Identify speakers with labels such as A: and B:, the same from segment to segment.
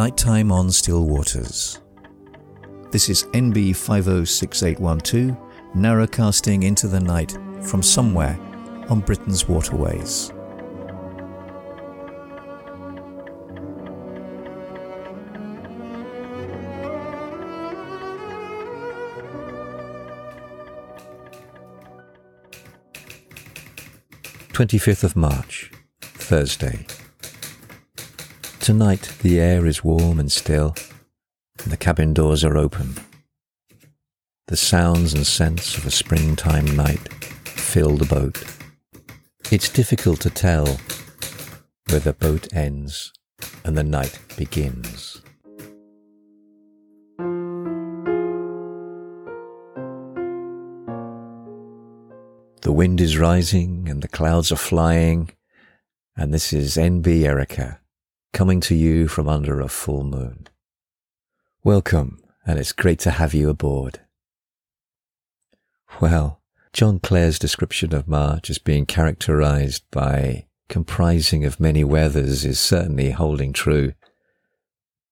A: Nighttime on Still Waters. This is NB 506812, narrowcasting into the night from somewhere on Britain's waterways. Twenty fifth of March, Thursday. Tonight the air is warm and still, and the cabin doors are open. The sounds and scents of a springtime night fill the boat. It's difficult to tell where the boat ends and the night begins. The wind is rising and the clouds are flying, and this is NB Erica coming to you from under a full moon. Welcome, and it's great to have you aboard. Well, John Clare's description of March as being characterized by comprising of many weathers is certainly holding true.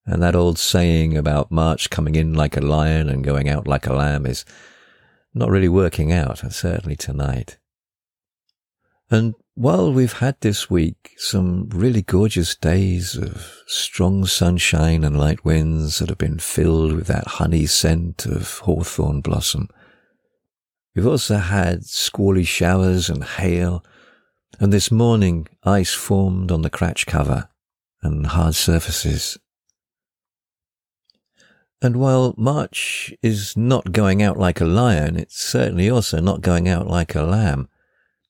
A: And that old saying about March coming in like a lion and going out like a lamb is not really working out, certainly tonight. And while we've had this week some really gorgeous days of strong sunshine and light winds that have been filled with that honey scent of hawthorn blossom, we've also had squally showers and hail, and this morning ice formed on the cratch cover and hard surfaces. And while March is not going out like a lion, it's certainly also not going out like a lamb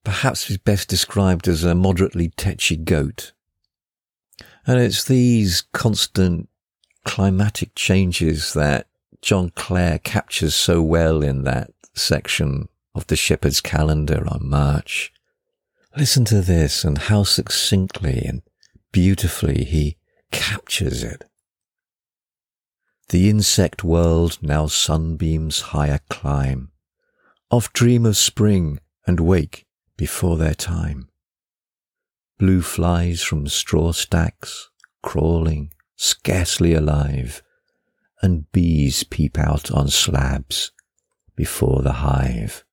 A: perhaps is best described as a moderately tetchy goat. And it's these constant climatic changes that John Clare captures so well in that section of the shepherd's calendar on March. Listen to this and how succinctly and beautifully he captures it. The insect world now sunbeams higher climb, oft dream of spring and wake before their time. Blue flies from straw stacks, crawling, scarcely alive, and bees peep out on slabs before the hive,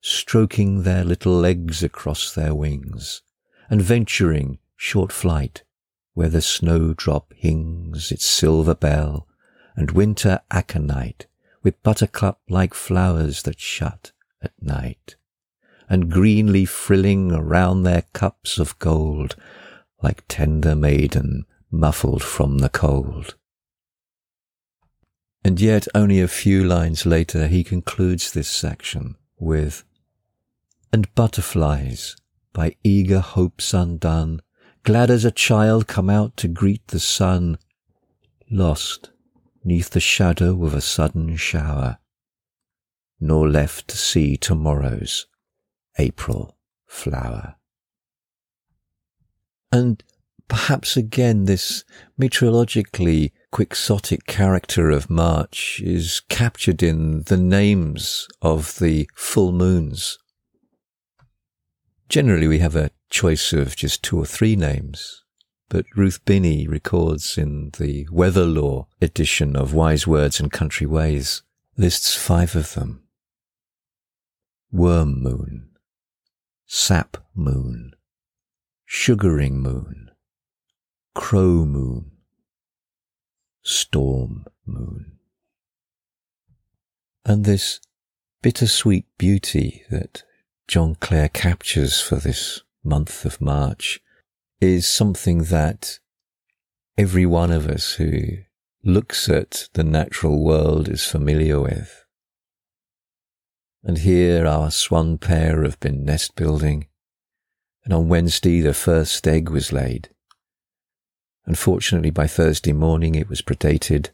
A: stroking their little legs across their wings, and venturing short flight where the snowdrop hings its silver bell, and winter aconite with buttercup like flowers that shut at night and greenly frilling around their cups of gold, like tender maiden muffled from the cold. And yet only a few lines later he concludes this section with, And butterflies, by eager hopes undone, glad as a child come out to greet the sun, lost neath the shadow of a sudden shower, nor left to see tomorrow's April flower. And perhaps again this meteorologically quixotic character of March is captured in the names of the full moons. Generally we have a choice of just two or three names, but Ruth Binney records in the Weather Lore edition of Wise Words and Country Ways lists five of them. Worm Moon, sap moon, sugaring moon, crow moon, storm moon. And this bittersweet beauty that John Clare captures for this month of March is something that every one of us who looks at the natural world is familiar with. And here our swan pair have been nest building, and on Wednesday the first egg was laid. Unfortunately, by Thursday morning it was predated,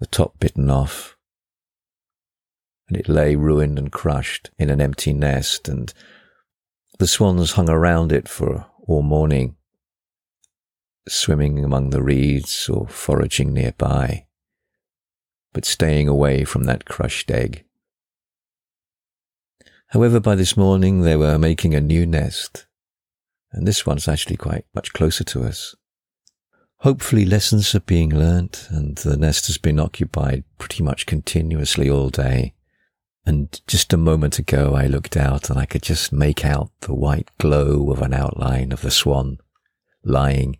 A: the top bitten off, and it lay ruined and crushed in an empty nest, and the swans hung around it for all morning, swimming among the reeds or foraging nearby, but staying away from that crushed egg. However, by this morning they were making a new nest, and this one's actually quite much closer to us. Hopefully lessons are being learnt and the nest has been occupied pretty much continuously all day. And just a moment ago, I looked out and I could just make out the white glow of an outline of the swan lying,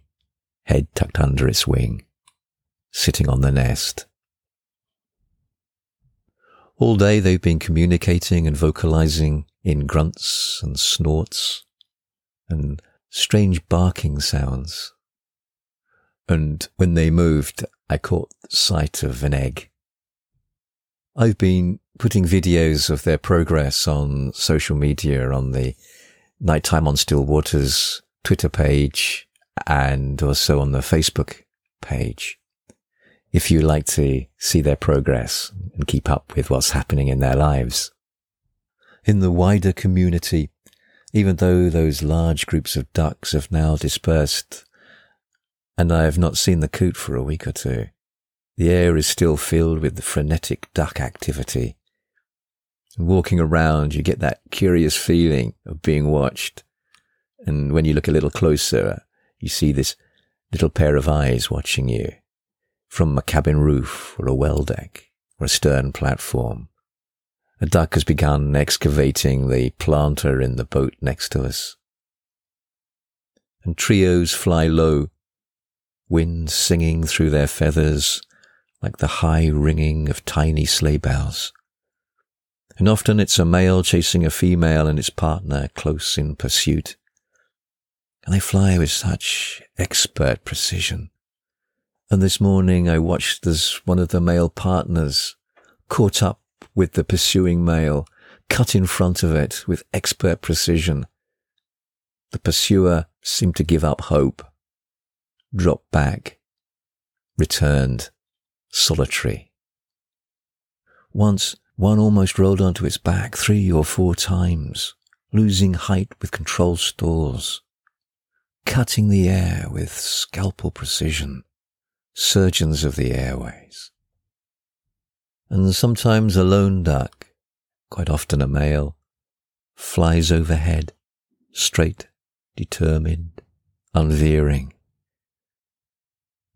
A: head tucked under its wing, sitting on the nest. All day they've been communicating and vocalizing in grunts and snorts and strange barking sounds. And when they moved, I caught sight of an egg. I've been putting videos of their progress on social media on the Nighttime on Still Waters Twitter page and also on the Facebook page. If you like to see their progress and keep up with what's happening in their lives. In the wider community, even though those large groups of ducks have now dispersed and I have not seen the coot for a week or two, the air is still filled with the frenetic duck activity walking around, you get that curious feeling of being watched. And when you look a little closer, you see this little pair of eyes watching you from a cabin roof or a well deck or a stern platform. A duck has begun excavating the planter in the boat next to us. And trios fly low, wind singing through their feathers like the high ringing of tiny sleigh bells and often it's a male chasing a female and its partner close in pursuit. And they fly with such expert precision. And this morning I watched as one of the male partners caught up with the pursuing male, cut in front of it with expert precision. The pursuer seemed to give up hope, dropped back, returned, solitary. Once one almost rolled onto its back three or four times, losing height with controlled stalls, cutting the air with scalpel precision, surgeons of the airways. And sometimes a lone duck, quite often a male, flies overhead, straight, determined, unveering,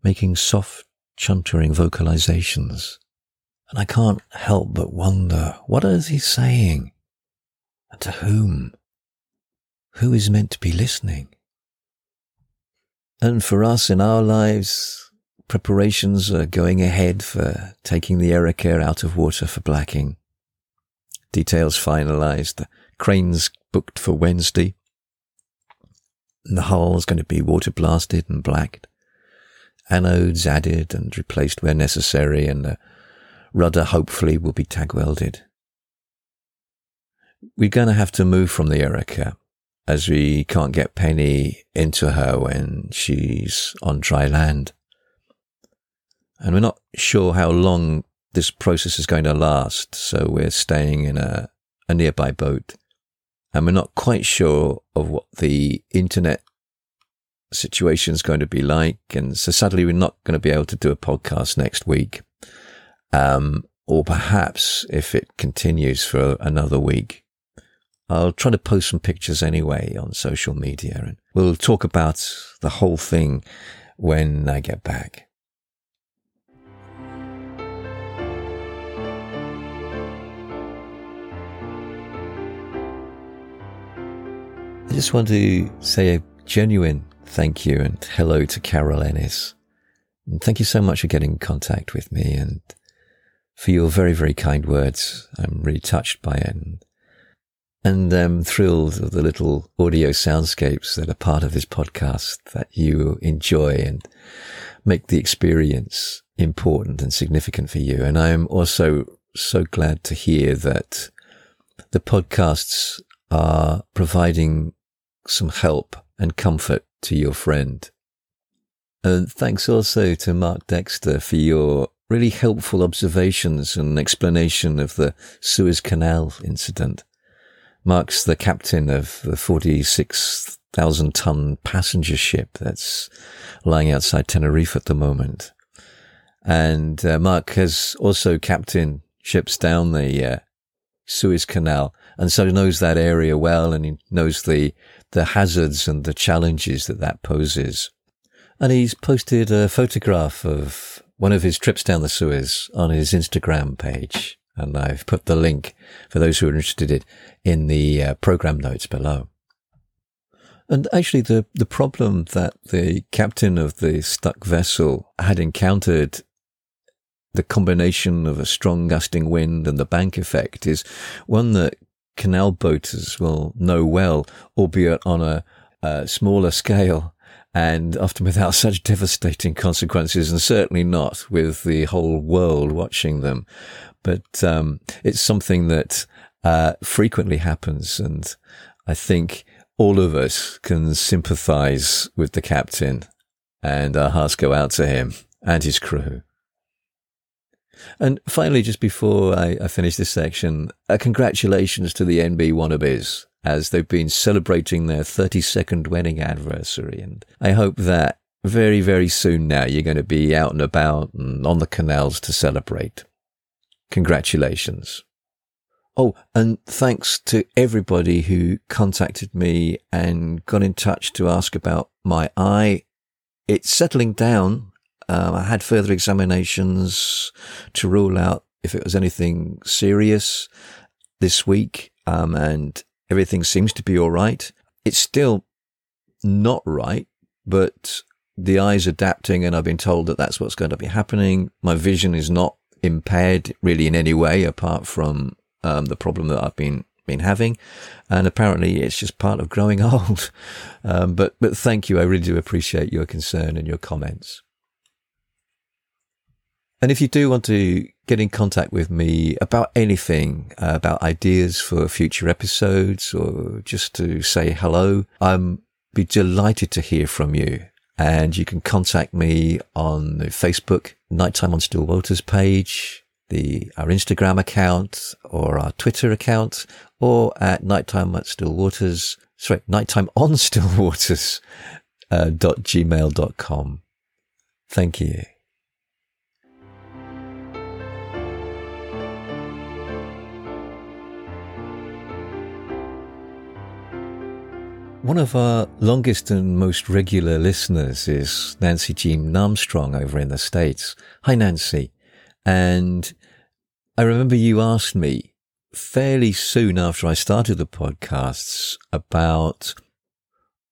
A: making soft, chuntering vocalizations and I can't help but wonder, what is he saying? And to whom? Who is meant to be listening? And for us in our lives, preparations are going ahead for taking the Erica out of water for blacking. Details finalized. Crane's booked for Wednesday. And the hull is going to be water blasted and blacked. Anodes added and replaced where necessary and the rudder hopefully will be tag welded. We're going to have to move from the Erica as we can't get Penny into her when she's on dry land. And we're not sure how long this process is going to last, so we're staying in a, a nearby boat. And we're not quite sure of what the internet situation is going to be like. And so sadly, we're not going to be able to do a podcast next week. Um, or perhaps if it continues for another week, I'll try to post some pictures anyway on social media and we'll talk about the whole thing when I get back. Just want to say a genuine thank you and hello to Carol Ennis. And thank you so much for getting in contact with me and for your very, very kind words. I'm really touched by it. And, and I'm thrilled of the little audio soundscapes that are part of this podcast that you enjoy and make the experience important and significant for you. And I'm also so glad to hear that the podcasts are providing some help and comfort to your friend. And thanks also to Mark Dexter for your really helpful observations and explanation of the Suez Canal incident. Mark's the captain of the 46,000 ton passenger ship that's lying outside Tenerife at the moment. And uh, Mark has also captained ships down the uh, Suez Canal and so knows that area well and he knows the, the hazards and the challenges that that poses. And he's posted a photograph of one of his trips down the Suez on his Instagram page. And I've put the link for those who are interested in, in the uh, program notes below. And actually, the, the problem that the captain of the stuck vessel had encountered the combination of a strong gusting wind and the bank effect is one that canal boaters will know well, albeit on a, a smaller scale and often without such devastating consequences, and certainly not with the whole world watching them. But um, it's something that uh, frequently happens, and I think all of us can sympathize with the captain, and our hearts go out to him and his crew. And finally, just before I, I finish this section, uh, congratulations to the NB wannabes as they've been celebrating their 32nd wedding anniversary. And I hope that very, very soon now you're going to be out and about and on the canals to celebrate. Congratulations. Oh, and thanks to everybody who contacted me and got in touch to ask about my eye. It's settling down um, I had further examinations to rule out if it was anything serious this week, um, and everything seems to be all right. It's still not right, but the eye's adapting, and I've been told that that's what's going to be happening. My vision is not impaired really in any way, apart from um, the problem that I've been been having, and apparently it's just part of growing old. Um, but but thank you, I really do appreciate your concern and your comments. And if you do want to get in contact with me about anything, uh, about ideas for future episodes or just to say hello, I'm be delighted to hear from you. And you can contact me on the Facebook Nighttime on Still Waters page, the, our Instagram account or our Twitter account or at Nighttime at Still Waters, sorry, Nighttime on Still Waters, uh, dot gmail.com. Thank you. One of our longest and most regular listeners is Nancy Jean Armstrong over in the States. Hi, Nancy. And I remember you asked me fairly soon after I started the podcasts about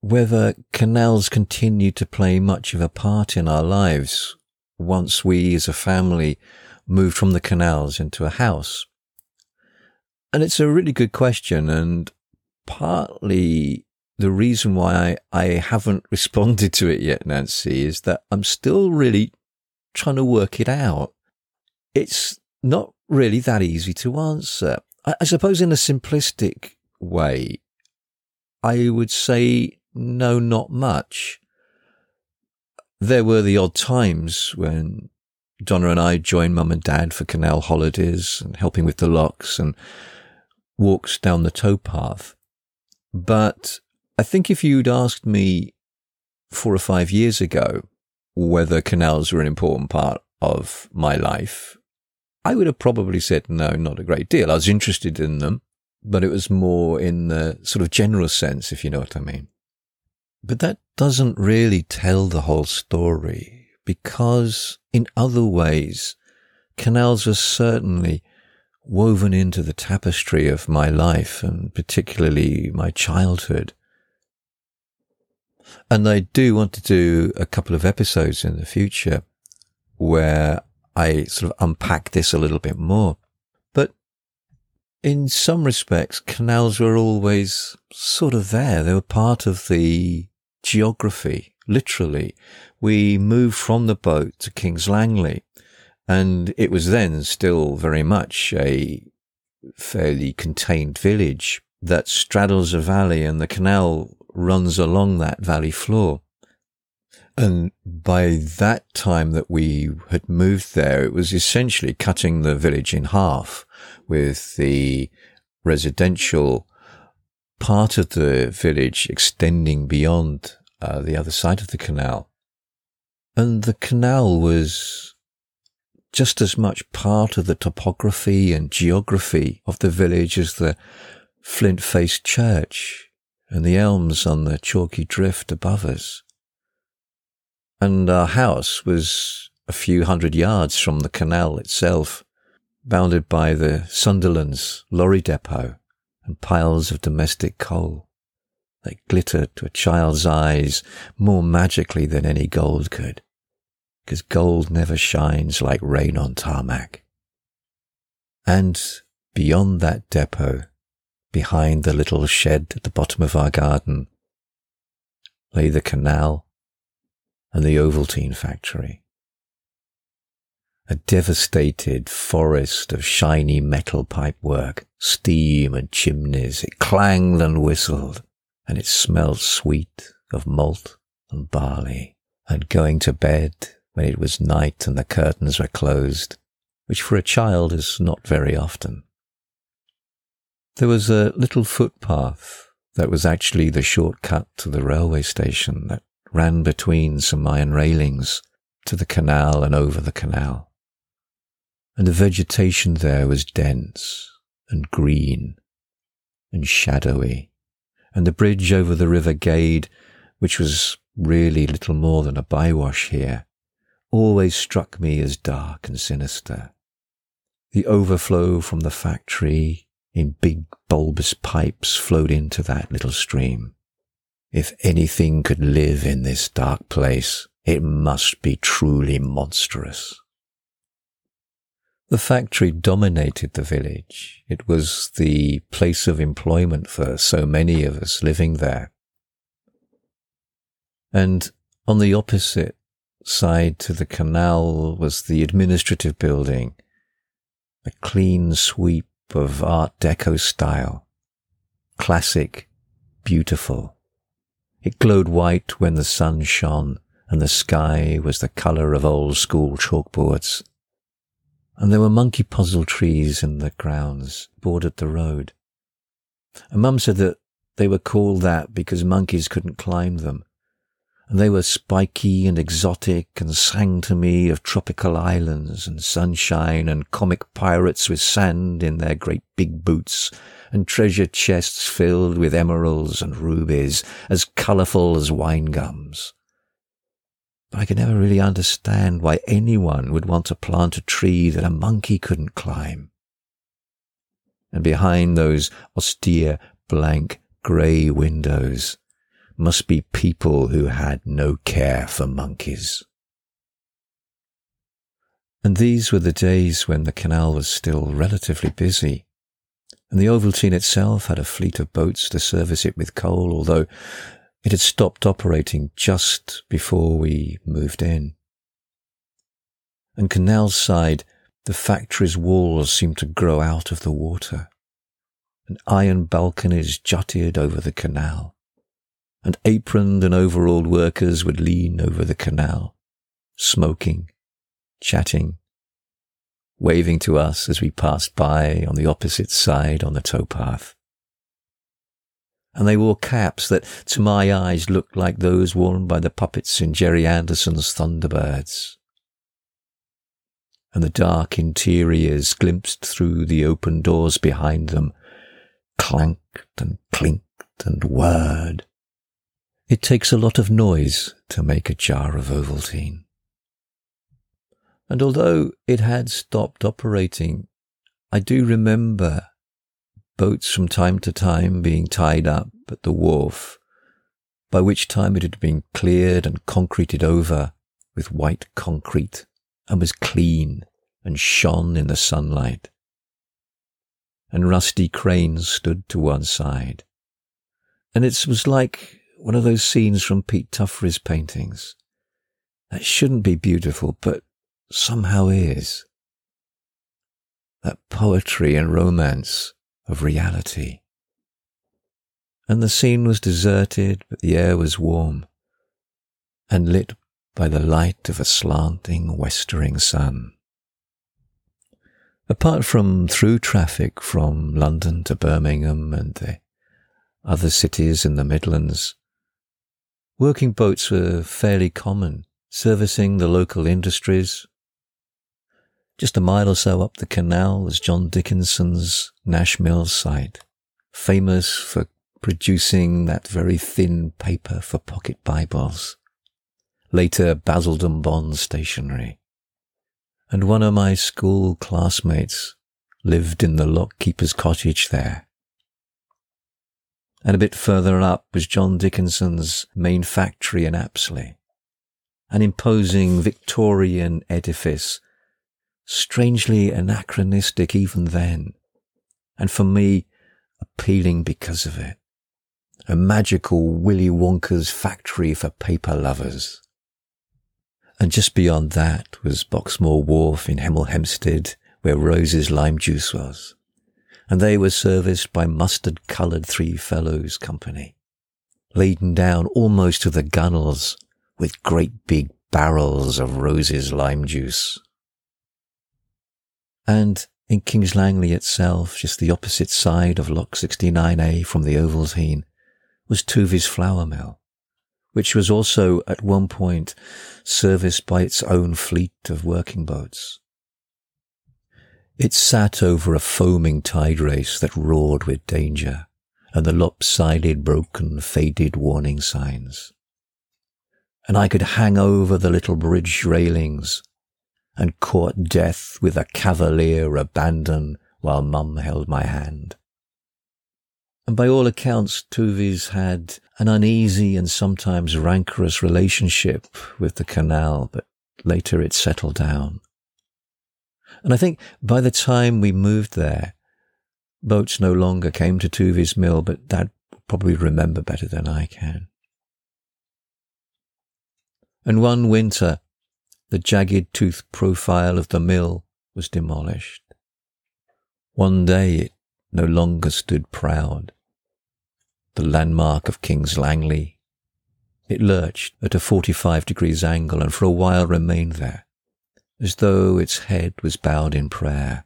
A: whether canals continue to play much of a part in our lives once we as a family moved from the canals into a house. And it's a really good question. And partly the reason why I, I haven't responded to it yet, Nancy, is that I'm still really trying to work it out. It's not really that easy to answer. I, I suppose in a simplistic way, I would say no, not much. There were the odd times when Donna and I joined mum and dad for canal holidays and helping with the locks and walks down the towpath. But I think if you'd asked me four or five years ago whether canals were an important part of my life, I would have probably said no, not a great deal. I was interested in them, but it was more in the sort of general sense, if you know what I mean. But that doesn't really tell the whole story because in other ways, canals are certainly woven into the tapestry of my life and particularly my childhood. And I do want to do a couple of episodes in the future where I sort of unpack this a little bit more. But in some respects, canals were always sort of there. They were part of the geography, literally. We moved from the boat to King's Langley and it was then still very much a fairly contained village that straddles a valley and the canal runs along that valley floor. And by that time that we had moved there, it was essentially cutting the village in half with the residential part of the village extending beyond uh, the other side of the canal. And the canal was just as much part of the topography and geography of the village as the flint faced church and the elms on the chalky drift above us. And our house was a few hundred yards from the canal itself, bounded by the Sunderland's lorry depot and piles of domestic coal that glittered to a child's eyes more magically than any gold could, because gold never shines like rain on tarmac. And beyond that depot, behind the little shed at the bottom of our garden, lay the canal and the Ovaltine factory. A devastated forest of shiny metal pipework, steam and chimneys. It clanged and whistled and it smelled sweet of malt and barley, and going to bed when it was night and the curtains were closed, which for a child is not very often. There was a little footpath that was actually the shortcut to the railway station that ran between some iron railings to the canal and over the canal. And the vegetation there was dense and green and shadowy and the bridge over the River Gade, which was really little more than a bywash here, always struck me as dark and sinister. The overflow from the factory in big bulbous pipes flowed into that little stream. If anything could live in this dark place, it must be truly monstrous. The factory dominated the village. It was the place of employment for so many of us living there. And on the opposite side to the canal was the administrative building, a clean sweep of Art Deco style, classic, beautiful. It glowed white when the sun shone and the sky was the color of old school chalkboards and there were monkey puzzle trees in the grounds, bordered the road. And Mum said that they were called that because monkeys couldn't climb them. They were spiky and exotic and sang to me of tropical islands and sunshine and comic pirates with sand in their great big boots and treasure chests filled with emeralds and rubies as colourful as wine gums. But I could never really understand why anyone would want to plant a tree that a monkey couldn't climb. And behind those austere, blank, grey windows must be people who had no care for monkeys. And these were the days when the canal was still relatively busy, and the Ovaltine itself had a fleet of boats to service it with coal, although it had stopped operating just before we moved in. And canal side, the factory's walls seemed to grow out of the water, and iron balconies jutted over the canal, and aproned and overalled workers would lean over the canal, smoking, chatting, waving to us as we passed by on the opposite side on the towpath and they wore caps that, to my eyes, looked like those worn by the puppets in Gerry Anderson's Thunderbirds. And the dark interiors glimpsed through the open doors behind them, clanked and clinked and whirred. It takes a lot of noise to make a jar of Ovaltine. And although it had stopped operating, I do remember boats from time to time being tied up at the wharf, by which time it had been cleared and concreted over with white concrete and was clean and shone in the sunlight. And rusty cranes stood to one side. And it was like one of those scenes from Pete Tuffrey's paintings. That shouldn't be beautiful, but somehow is. That poetry and romance of reality. And the scene was deserted, but the air was warm and lit by the light of a slanting westering sun. Apart from through traffic from London to Birmingham and the other cities in the Midlands, working boats were fairly common, servicing the local industries just a mile or so up the canal was John Dickinson's Nash Mill site, famous for producing that very thin paper for pocket Bibles. later Basildon Bond Stationery. And one of my school classmates lived in the lockkeeper's cottage there. And a bit further up was John Dickinson's main factory in Apsley, an imposing Victorian edifice, strangely anachronistic even then, and for me, appealing because of it. A magical Willy Wonka's factory for paper lovers. And just beyond that was Boxmoor Wharf in Hemel Hempstead, where Rose's lime juice was. And they were serviced by mustard coloured Three Fellows Company, laden down almost to the gunnels with great big barrels of Rose's lime juice. And in King's Langley itself, just the opposite side of Lock 69A from the Ovaltine, was Toovey's Flour Mill, which was also at one point serviced by its own fleet of working boats. It sat over a foaming tide race that roared with danger and the lopsided, broken, faded warning signs. And I could hang over the little bridge railings and court death with a cavalier abandon while Mum held my hand. And by all accounts, Toovey's had an uneasy and sometimes rancorous relationship with the canal, but later it settled down. And I think by the time we moved there, boats no longer came to Toovey's Mill, but Dad probably remember better than I can. And one winter, the jagged tooth profile of the mill was demolished. One day it no longer stood proud. The landmark of King's Langley. It lurched at a 45 degrees angle and for a while remained there, as though its head was bowed in prayer,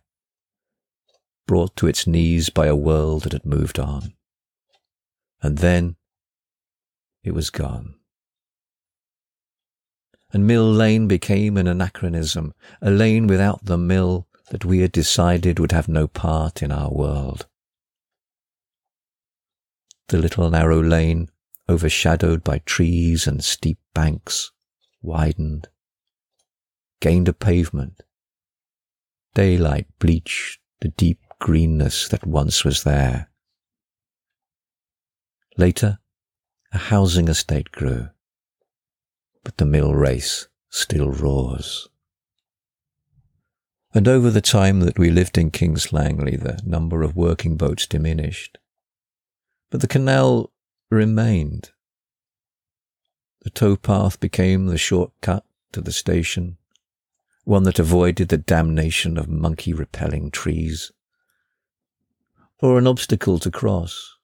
A: brought to its knees by a world that had moved on. And then it was gone. And Mill Lane became an anachronism, a lane without the mill that we had decided would have no part in our world. The little narrow lane, overshadowed by trees and steep banks, widened, gained a pavement. Daylight bleached the deep greenness that once was there. Later, a housing estate grew, but the mill race still roars. And over the time that we lived in King's Langley, the number of working boats diminished. But the canal remained. The towpath became the short cut to the station, one that avoided the damnation of monkey repelling trees, or an obstacle to cross.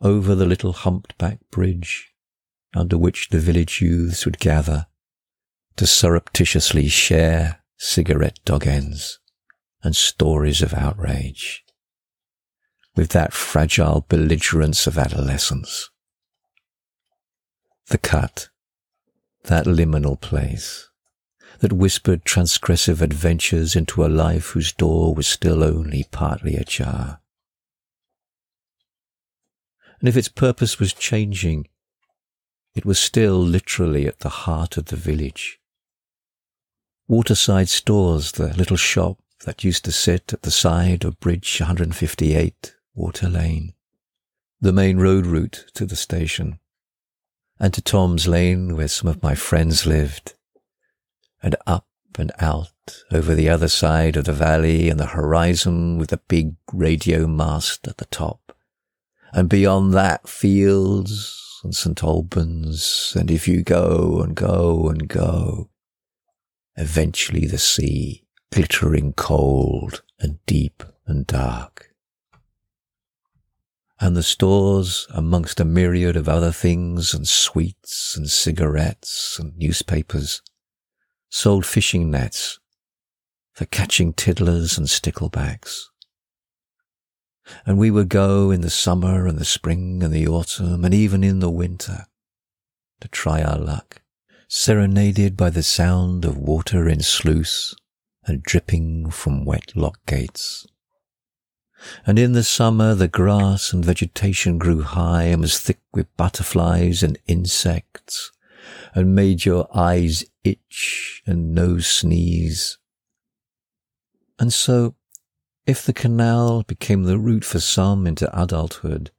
A: Over the little humped back bridge under which the village youths would gather to surreptitiously share cigarette dog ends, and stories of outrage. With that fragile belligerence of adolescence. The cut, that liminal place, that whispered transgressive adventures into a life whose door was still only partly ajar. And if its purpose was changing, it was still literally at the heart of the village, Waterside Stores, the little shop that used to sit at the side of Bridge 158, Water Lane, the main road route to the station, and to Tom's Lane where some of my friends lived, and up and out over the other side of the valley and the horizon with the big radio mast at the top, and beyond that fields and St. Albans, and if you go and go and go, eventually the sea, glittering cold and deep and dark. And the stores, amongst a myriad of other things and sweets and cigarettes and newspapers, sold fishing nets for catching tiddlers and sticklebacks. And we would go in the summer and the spring and the autumn and even in the winter to try our luck serenaded by the sound of water in sluice and dripping from wet lock gates. And in the summer the grass and vegetation grew high and was thick with butterflies and insects and made your eyes itch and nose sneeze. And so, if the canal became the route for some into adulthood,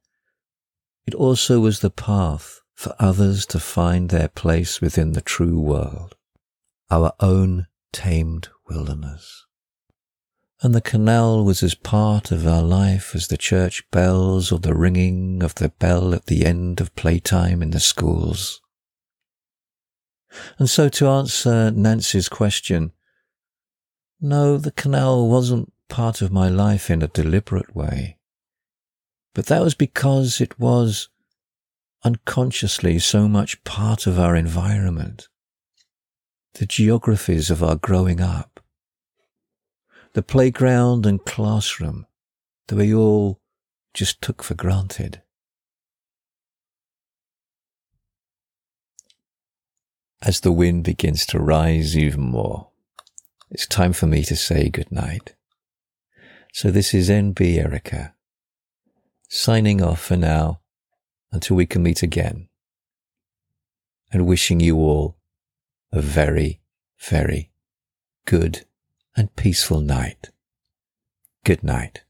A: it also was the path for others to find their place within the true world, our own tamed wilderness. And the canal was as part of our life as the church bells or the ringing of the bell at the end of playtime in the schools. And so to answer Nancy's question, no, the canal wasn't part of my life in a deliberate way. But that was because it was unconsciously so much part of our environment, the geographies of our growing up, the playground and classroom that we all just took for granted. As the wind begins to rise even more, it's time for me to say goodnight. So this is NB Erica, signing off for now until we can meet again, and wishing you all a very, very good and peaceful night. Good night.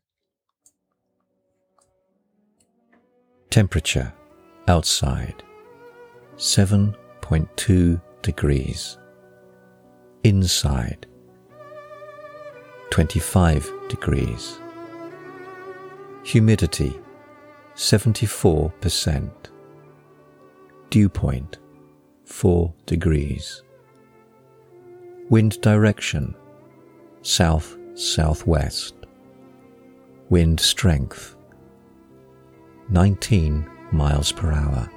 A: Temperature outside 7.2 degrees. Inside 25 degrees. Humidity 74%. Dew point 4 degrees. Wind direction south southwest. Wind strength 19 miles per hour.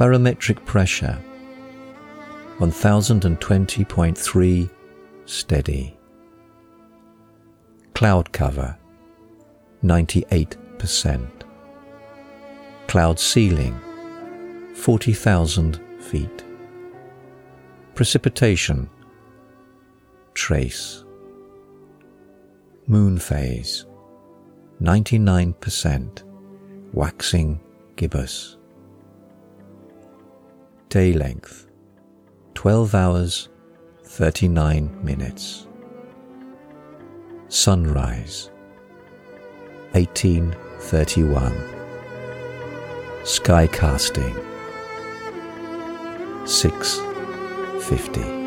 A: Barometric pressure 1020.3 steady. Cloud cover 98%. Cloud ceiling 40,000 feet. Precipitation trace. Moon phase 99% waxing gibbous. Day length 12 hours 39 minutes. Sunrise 1831. Sky casting 650.